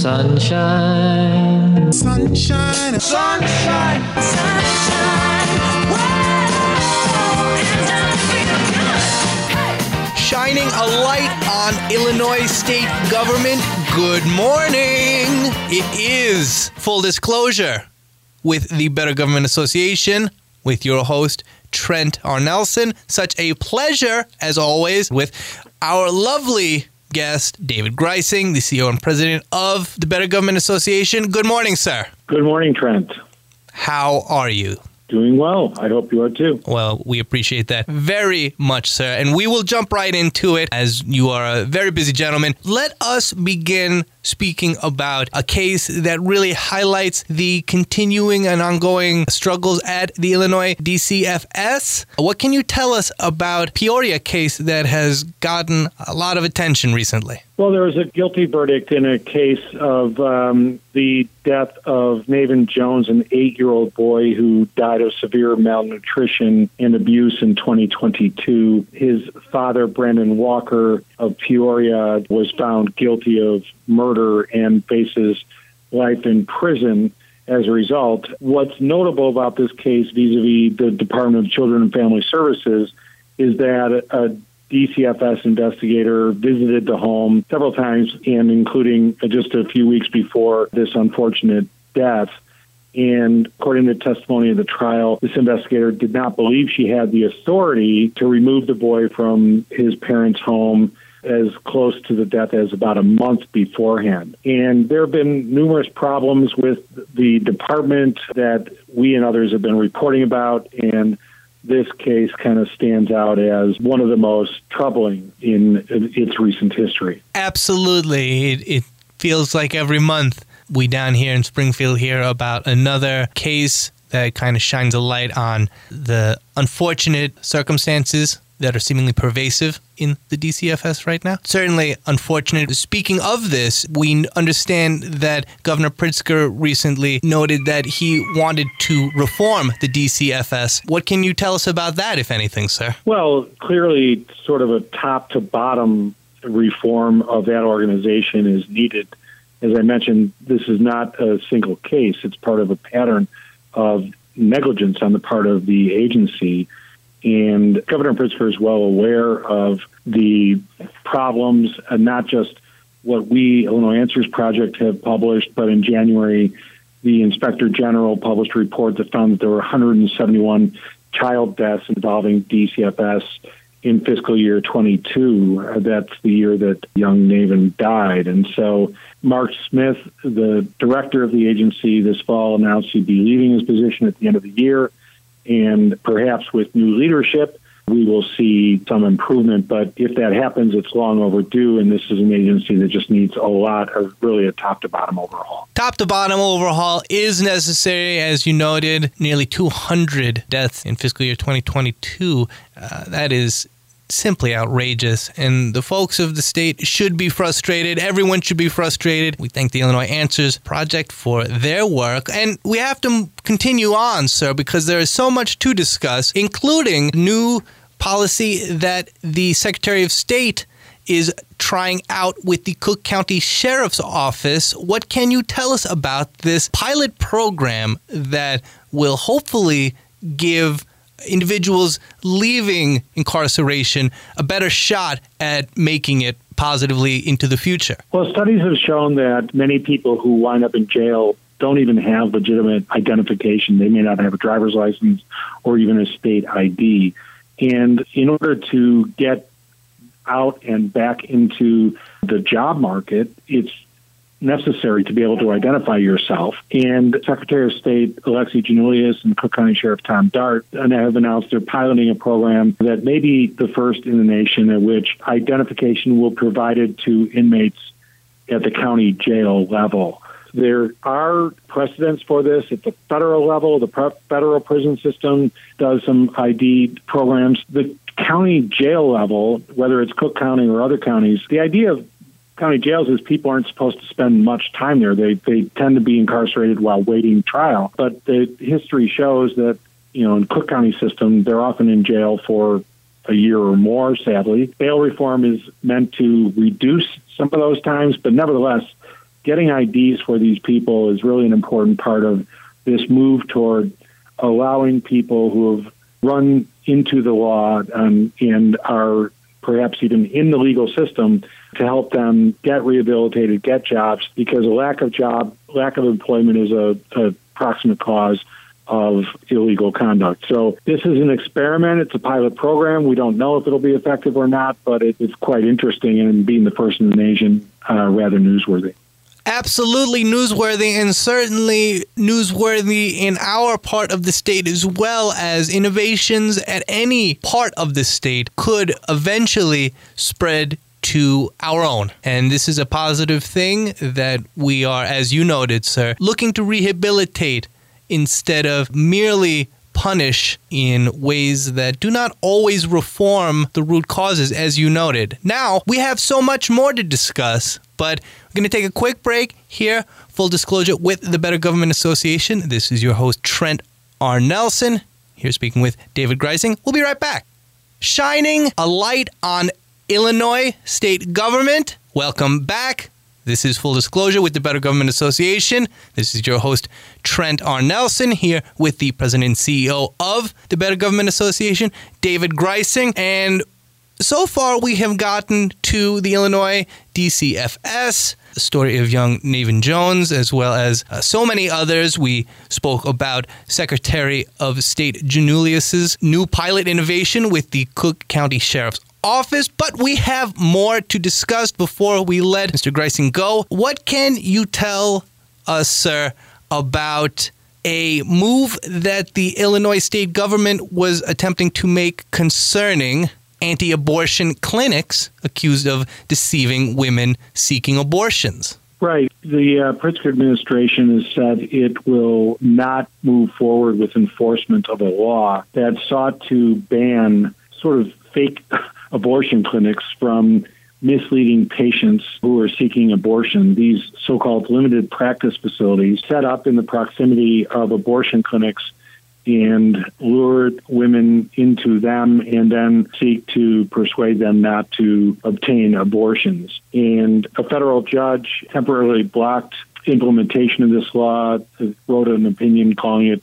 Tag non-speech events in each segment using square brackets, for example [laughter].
Sunshine. Sunshine. Sunshine. Sunshine. Whoa, shining a light on Illinois state government. Good morning. It is full disclosure with the Better Government Association with your host Trent R. Nelson. Such a pleasure as always with our lovely guest David Greising, the CEO and president of the Better Government Association. Good morning, sir. Good morning, Trent. How are you? Doing well. I hope you are too. Well, we appreciate that very much, sir. And we will jump right into it as you are a very busy gentleman. Let us begin speaking about a case that really highlights the continuing and ongoing struggles at the Illinois DCFS. What can you tell us about Peoria case that has gotten a lot of attention recently? Well, there was a guilty verdict in a case of um, the death of Navin Jones, an eight year old boy who died of severe malnutrition and abuse in 2022. His father, Brandon Walker of Peoria, was found guilty of murder and faces life in prison as a result. What's notable about this case vis a vis the Department of Children and Family Services is that a DCFS investigator visited the home several times, and including just a few weeks before this unfortunate death. And according to testimony of the trial, this investigator did not believe she had the authority to remove the boy from his parents' home as close to the death as about a month beforehand. And there have been numerous problems with the department that we and others have been reporting about. And this case kind of stands out as one of the most troubling in its recent history. Absolutely. It, it feels like every month we down here in Springfield hear about another case that kind of shines a light on the unfortunate circumstances that are seemingly pervasive in the DCFS right now. Certainly unfortunate. Speaking of this, we understand that Governor Pritzker recently noted that he wanted to reform the DCFS. What can you tell us about that, if anything, sir? Well, clearly, sort of a top to bottom reform of that organization is needed. As I mentioned, this is not a single case, it's part of a pattern of negligence on the part of the agency. And Governor Pritzker is well aware of the problems, and not just what we, Illinois Answers Project, have published, but in January, the Inspector General published a report that found that there were 171 child deaths involving DCFS in fiscal year 22. Uh, that's the year that young Navin died. And so Marc Smith, the director of the agency this fall, announced he'd be leaving his position at the end of the year. And perhaps with new leadership, we will see some improvement. But if that happens, it's long overdue. And this is an agency that just needs a lot of really a top to bottom overhaul. Top to bottom overhaul is necessary, as you noted. Nearly 200 deaths in fiscal year 2022. Uh, that is simply outrageous. And the folks of the state should be frustrated. Everyone should be frustrated. We thank the Illinois Answers Project for their work. And we have to continue on, sir, because there is so much to discuss, including new policy that the Secretary of State is trying out with the Cook County Sheriff's Office. What can you tell us about this pilot program that will hopefully give individuals leaving incarceration a better shot at making it positively into the future? Well, studies have shown that many people who wind up in jail don't even have legitimate identification. They may not have a driver's license or even a state ID. And in order to get out and back into the job market, it's necessary to be able to identify yourself. And Secretary of State Alexi Giannoulias and Cook County Sheriff Tom Dart have announced they're piloting a program that may be the first in the nation at which identification will be provided to inmates at the county jail level. There are precedents for this at the federal level. The federal prison system does some ID programs. The county jail level, whether it's Cook County or other counties, the idea of county jails is people aren't supposed to spend much time there. They they tend to be incarcerated while waiting trial. But the history shows that you know in Cook County system they're often in jail for a year or more. Sadly, bail reform is meant to reduce some of those times, but nevertheless getting IDs for these people is really an important part of this move toward allowing people who have run into the law um, and are perhaps even in the legal system to help them get rehabilitated, get jobs, because a lack of job, lack of employment is a, a proximate cause of illegal conduct. So this is an experiment. It's a pilot program. We don't know if it'll be effective or not, but it, it's quite interesting and being the first in the nation, uh, rather newsworthy. Absolutely newsworthy and certainly newsworthy in our part of the state as well as innovations at any part of the state could eventually spread to our own. And this is a positive thing that we are, as you noted, sir, looking to rehabilitate instead of merely punish in ways that do not always reform the root causes, as you noted. Now, we have so much more to discuss, but we're going to take a quick break here. Full disclosure with the Better Government Association. This is your host, Trent R. Nelson, here speaking with David Greising. We'll be right back. Shining a light on Illinois state government. Welcome back. This is Full Disclosure with the Better Government Association. This is your host, Trent R. Nelson, here with the president and CEO of the Better Government Association, David Greising. And so far, we have gotten to the Illinois DCFS, the story of young Navin Jones, as well as uh, so many others. We spoke about Secretary of State Giannoulias's new pilot innovation with the Cook County Sheriff's Office, but we have more to discuss before we let Mr. Greising go. What can you tell us, sir, about a move that the Illinois state government was attempting to make concerning anti abortion clinics accused of deceiving women seeking abortions? Right. The uh, Pritzker administration has said it will not move forward with enforcement of a law that sought to ban sort of fake [laughs] abortion clinics from misleading patients who are seeking abortion. These so called limited practice facilities set up in the proximity of abortion clinics and lure women into them and then seek to persuade them not to obtain abortions. And a federal judge temporarily blocked implementation of this law, wrote an opinion calling it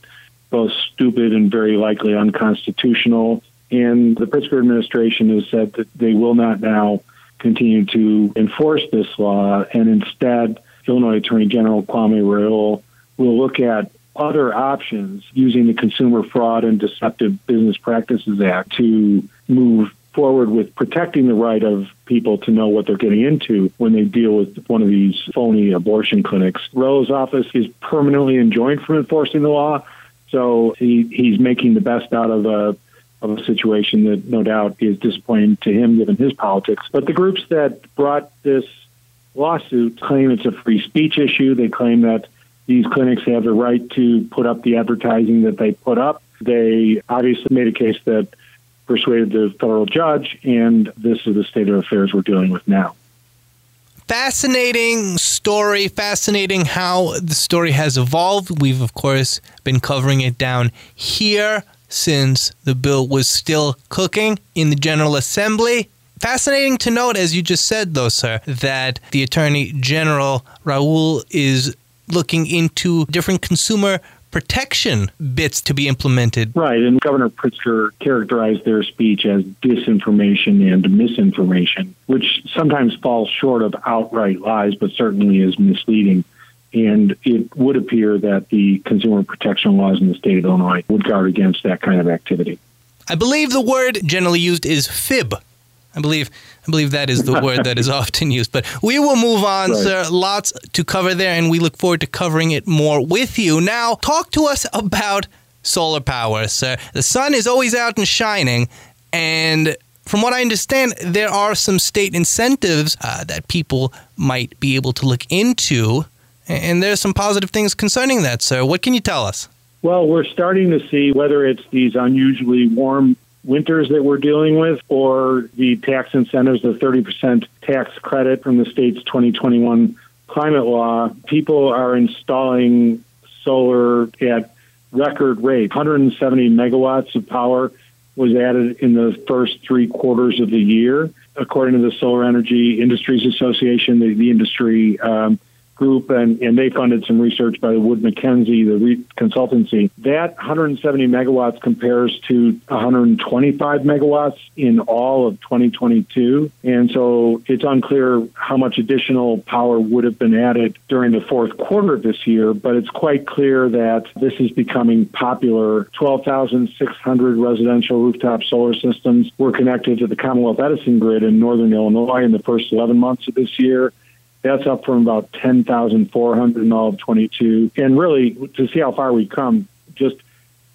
both stupid and very likely unconstitutional. And the Pritzker administration has said that they will not now continue to enforce this law, and instead, Illinois Attorney General Kwame Raoul will look at other options using the Consumer Fraud and Deceptive Business Practices Act to move forward with protecting the right of people to know what they're getting into when they deal with one of these phony abortion clinics. Raoul's office is permanently enjoined from enforcing the law, so he, he's making the best out of a of a situation that no doubt is disappointing to him given his politics. But the groups that brought this lawsuit claim it's a free speech issue. They claim that these clinics have the right to put up the advertising that they put up. They obviously made a case that persuaded the federal judge, and this is the state of affairs we're dealing with now. Fascinating story, fascinating how the story has evolved. We've, of course, been covering it down here since the bill was still cooking in the General Assembly. Fascinating to note, as you just said, though, sir, that the Attorney General Raoul is looking into different consumer protection bits to be implemented. Right, and Governor Pritzker characterized their speech as disinformation and misinformation, which sometimes falls short of outright lies, but certainly is misleading. And it would appear that the consumer protection laws in the state of Illinois would guard against that kind of activity. I believe the word generally used is fib. I believe I believe that is the word that is [laughs] often used. But we will move on, Right. sir. Lots to cover there, and we look forward to covering it more with you. Now, talk to us about solar power, sir. The sun is always out and shining, and from what I understand, there are some state incentives uh, that people might be able to look into, and there's some positive things concerning that, sir. What can you tell us? Well, we're starting to see whether it's these unusually warm winters that we're dealing with or the tax incentives, the 30% tax credit from the state's 2021 climate law. People are installing solar at record rate. 170 megawatts of power was added in the first three quarters of the year. According to the Solar Energy Industries Association, the, the industry um, group, and, and they funded some research by the Wood Mackenzie, the re- consultancy. That 170 megawatts compares to 125 megawatts in all of 2022. And so it's unclear how much additional power would have been added during the fourth quarter of this year, but it's quite clear that this is becoming popular. 12,600 residential rooftop solar systems were connected to the Commonwealth Edison grid in northern Illinois in the first 11 months of this year. That's up from about 10,400 in all of 22. And really, to see how far we've come, just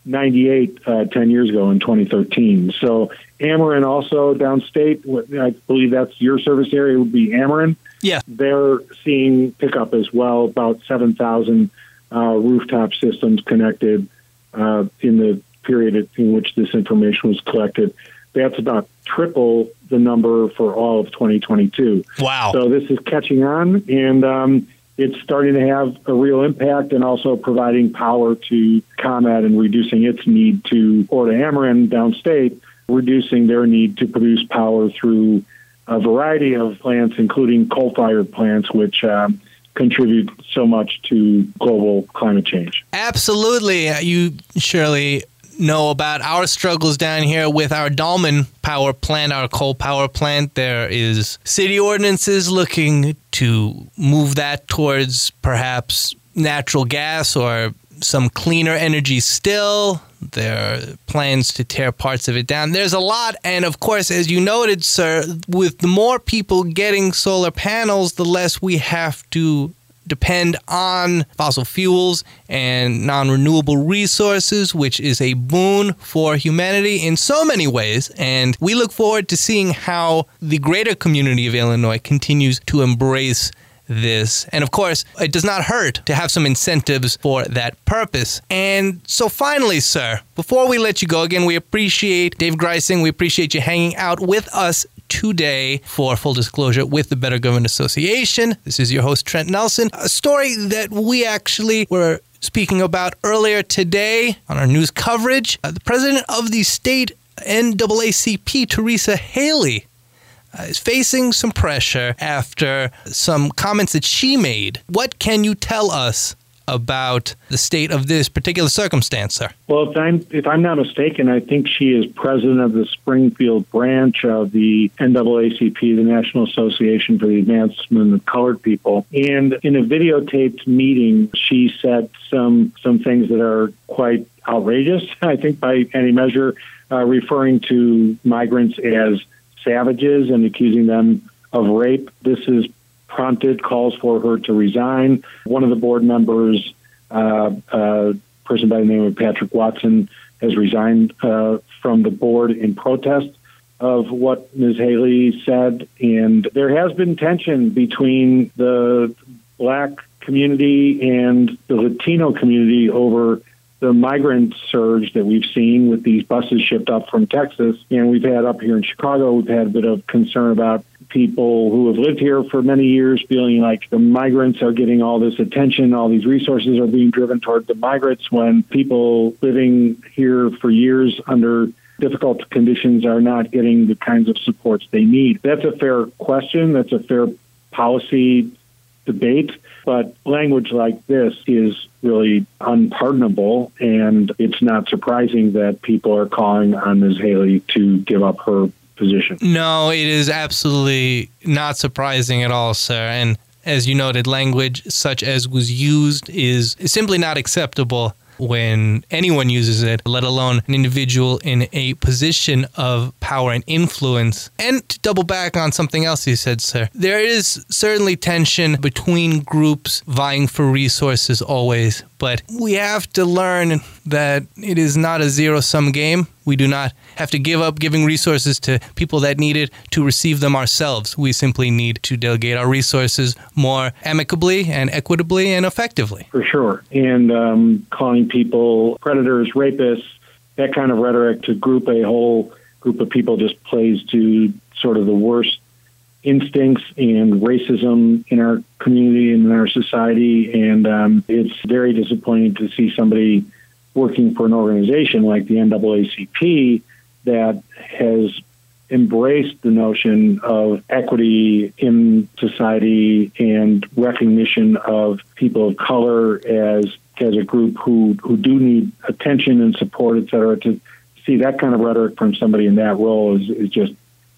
98 uh, 10 years ago in 2013. So Ameren also downstate, I believe that's your service area would be Ameren. Yeah. They're seeing pickup as well, about 7,000 uh, rooftop systems connected uh, in the period in which this information was collected. That's about triple the number for all of 2022. Wow. So this is catching on, and um, it's starting to have a real impact, and also providing power to ComEd and reducing its need to, or to Ameren downstate, reducing their need to produce power through a variety of plants, including coal-fired plants, which um, contribute so much to global climate change. Absolutely. You surely know about our struggles down here with our Dallman power plant, our coal power plant. There is city ordinances looking to move that towards perhaps natural gas or some cleaner energy still. There are plans to tear parts of it down. There's a lot. And of course, as you noted, sir, with the more people getting solar panels, the less we have to depend on fossil fuels and non renewable resources, which is a boon for humanity in so many ways. And we look forward to seeing how the greater community of Illinois continues to embrace this. And of course, it does not hurt to have some incentives for that purpose. And so finally, sir, before we let you go again, we appreciate Dave Greising. We appreciate you hanging out with us today for full disclosure with the Better Government Association. This is your host, Trent Nelson. A story that we actually were speaking about earlier today on our news coverage. Uh, the president of the state NAACP, Teresa Haley, uh, is facing some pressure after some comments that she made. What can you tell us about the state of this particular circumstance, sir? Well, if I'm if I'm not mistaken, I think she is president of the Springfield branch of the NAACP, the National Association for the Advancement of Colored People. And in a videotaped meeting, she said some some things that are quite outrageous. [laughs] I think by any measure, uh, referring to migrants as savages and accusing them of rape. This is prompted calls for her to resign. One of the board members, uh, a person by the name of Patrick Watson, has resigned uh, from the board in protest of what Ms. Haley said. And there has been tension between the black community and the Latino community over the migrant surge that we've seen with these buses shipped up from Texas. And we've had up here in Chicago, we've had a bit of concern about people who have lived here for many years feeling like the migrants are getting all this attention, all these resources are being driven toward the migrants when people living here for years under difficult conditions are not getting the kinds of supports they need. That's a fair question. That's a fair policy debate. But language like this is really unpardonable, and it's not surprising that people are calling on Ms. Haley to give up her position. No, it is absolutely not surprising at all, sir. And as you noted, language such as was used is simply not acceptable when anyone uses it, let alone an individual in a position of power and influence. And to double back on something else you said, sir, there is certainly tension between groups vying for resources always, but we have to learn that it is not a zero sum game. We do not have to give up giving resources to people that need it to receive them ourselves. We simply need to delegate our resources more amicably and equitably and effectively. For sure. And um, calling people predators, rapists, that kind of rhetoric to group a whole group of people just plays to sort of the worst instincts and racism in our community and in our society. And um, it's very disappointing to see somebody working for an organization like the NAACP that has embraced the notion of equity in society and recognition of people of color as as a group who who do need attention and support, et cetera. To see that kind of rhetoric from somebody in that role is, is just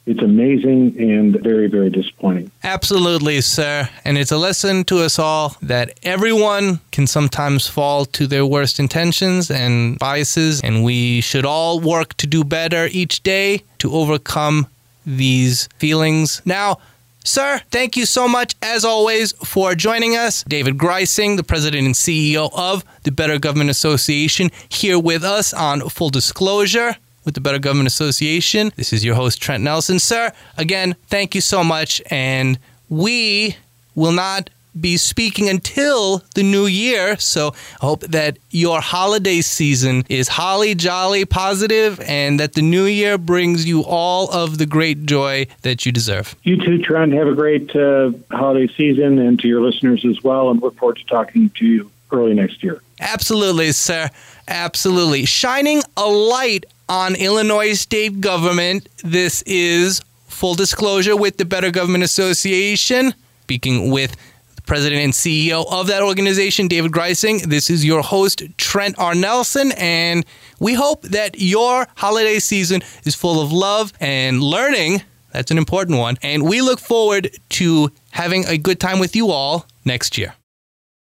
it's amazing and very very disappointing. Absolutely, sir. And it's a lesson to us all that everyone can sometimes fall to their worst intentions and biases, and we should all work to do better each day to overcome these feelings. Now, Sir, thank you so much, as always, for joining us. David Greising, the president and CEO of the Better Government Association, here with us on Full Disclosure with the Better Government Association. This is your host, Trent Nelson. Sir, again, thank you so much. And we will not be speaking until the new year. So I hope that your holiday season is holly jolly positive and that the new year brings you all of the great joy that you deserve. You too, Trent. Have a great uh, holiday season, and to your listeners as well. And look forward to talking to you early next year. Absolutely, sir. Absolutely. Shining a light on Illinois state government. This is full disclosure with the Better Government Association. Speaking with the president and CEO of that organization, David Greising. This is your host, Trent R. Nelson, and we hope that your holiday season is full of love and learning. That's an important one. And we look forward to having a good time with you all next year.